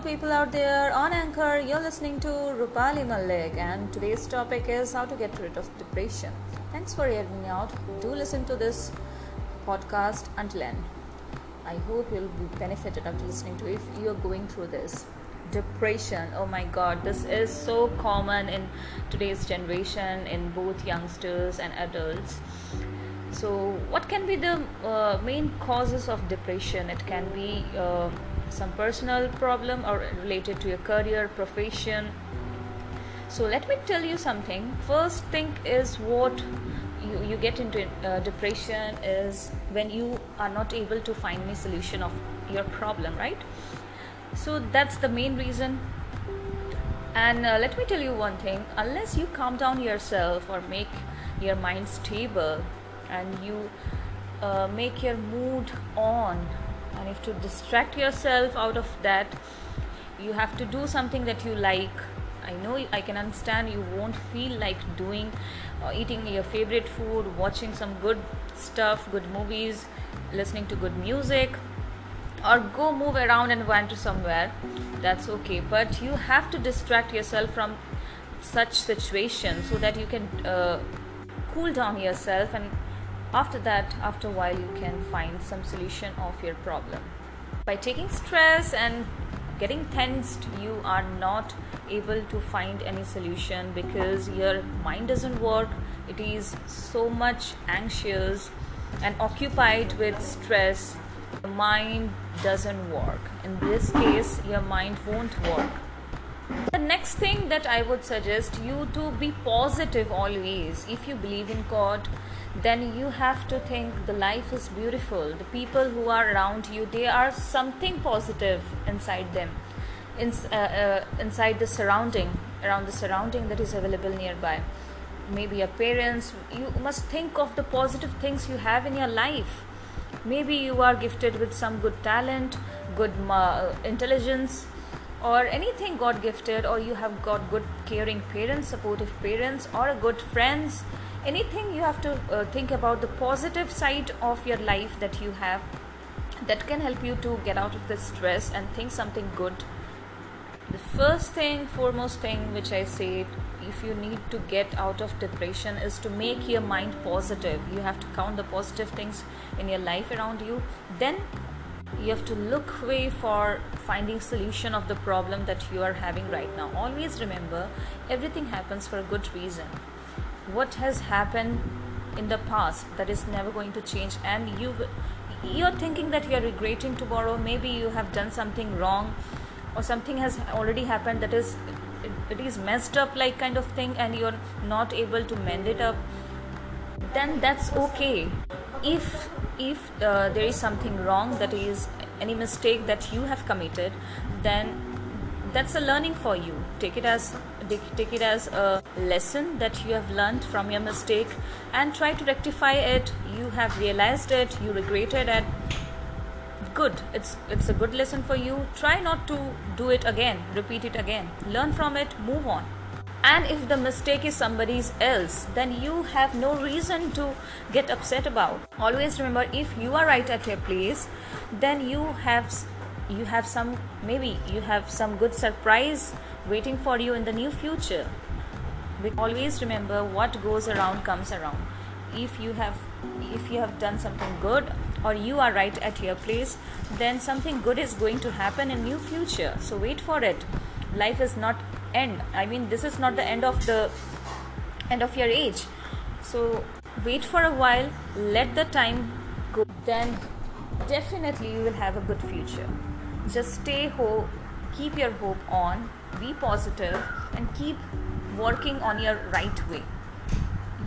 people out there on Anchor. You're listening to Rupali Malik, and today's topic is how to get rid of depression. Thanks for hearing me out. Do listen to this podcast until end. I hope you'll be benefited after listening to it if you're going through this. Depression, oh my god, this is so common in today's generation in both youngsters and adults. So, what can be the uh, main causes of depression? It can be uh, some personal problem or related to your career, profession. So, let me tell you something. First thing is what you, you get into uh, depression is when you are not able to find any solution of your problem, right? So, that's the main reason and uh, let me tell you one thing unless you calm down yourself or make your mind stable and you uh, make your mood on and if to distract yourself out of that you have to do something that you like. I know i can understand you won't feel like doing uh, eating your favorite food watching some good stuff good movies listening to good music or go move around and wander somewhere. That's okay. But you have to distract yourself from such situations so that you can uh, cool down yourself and after that after a while you can find some solution of your problem. By taking stress and getting tensed you are not able to find any solution because your mind doesn't work. It is so much anxious and occupied with stress. The mind doesn't work. In this case your mind won't work the next thing that i would suggest you to be positive always. If you believe in god then you have to think the life is beautiful. The people who are around you they are something positive inside them in, uh, uh, inside the surrounding around the surrounding that is available nearby. Maybe your parents you must think of the positive things you have in your life. Maybe you are gifted with some good talent good uh, intelligence or anything god gifted or you have got good caring parents supportive parents or good friends anything you have to uh, think about the positive side of your life that you have that can help you to get out of the stress and think something good. The first thing foremost thing which i say if you need to get out of depression is to make your mind positive. You have to count the positive things in your life around you. Then you have to look way for finding solution of the problem that you are having right now. Always remember everything happens for a good reason. What has happened in the past that is never going to change and you you're thinking that you're regretting tomorrow maybe you have done something wrong or something has already happened that is it is messed up like kind of thing and you're not able to mend it up then that's okay if if uh, there is something wrong that is any mistake that you have committed then that's a learning for you. Take it as take it as a lesson that you have learned from your mistake and try to rectify it. You have realized it you regretted it. Good. It's it's a good lesson for you. Try not to do it again. Repeat it again. Learn from it. Move on and if the mistake is somebody's else then you have no reason to get upset about. Always remember if you are right at your place then you have you have some maybe you have some good surprise waiting for you in the near future. Always remember what goes around comes around. If you have if you have done something good or you are right at your place then something good is going to happen in new future. So wait for it. Life is not end. I mean this is not the end of the end of your age. So wait for a while let the time go then definitely you will have a good future. Just stay hope keep your hope on be positive and keep working on your right way.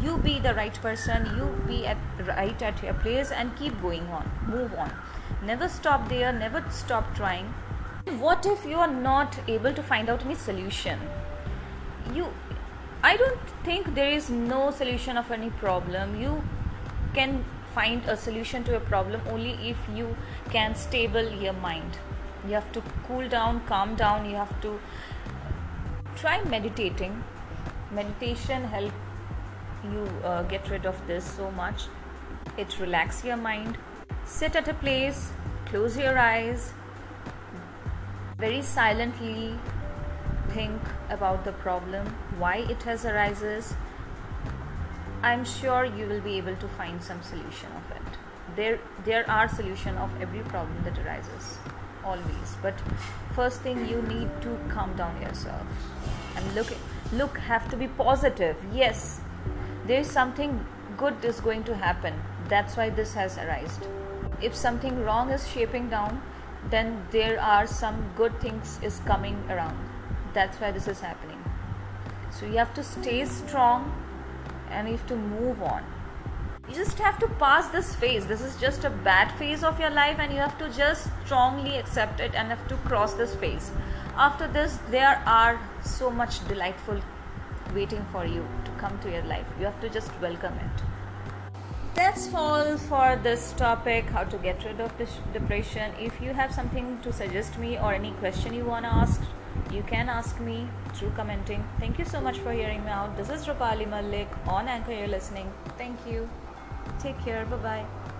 You be the right person you be at right at your place and keep going on move on. Never stop there never stop trying what if you are not able to find out any solution? You i don't think there is no solution of any problem. You can find a solution to a problem only if you can stable your mind. You have to cool down calm down. You have to try meditating. Meditation help you uh, get rid of this so much. It relax your mind. Sit at a place close your eyes very silently think about the problem, why it has arises, I'm sure you will be able to find some solution of it. There, there are solution of every problem that arises, always. But first thing you need to calm down yourself and look, look, have to be positive. Yes, there is something good is going to happen. That's why this has arisen. If something wrong is shaping down, then there are some good things is coming around. That's why this is happening. So you have to stay strong and you have to move on. You just have to pass this phase. This is just a bad phase of your life and you have to just strongly accept it and have to cross this phase. After this there are so much delightful waiting for you to come to your life. You have to just welcome it that's all for this topic how to get rid of depression if you have something to suggest me or any question you want to ask you can ask me through commenting. Thank you so much for hearing me out. This is Rupali Malik on Anchor. You're listening. Thank you. Take care. Bye bye.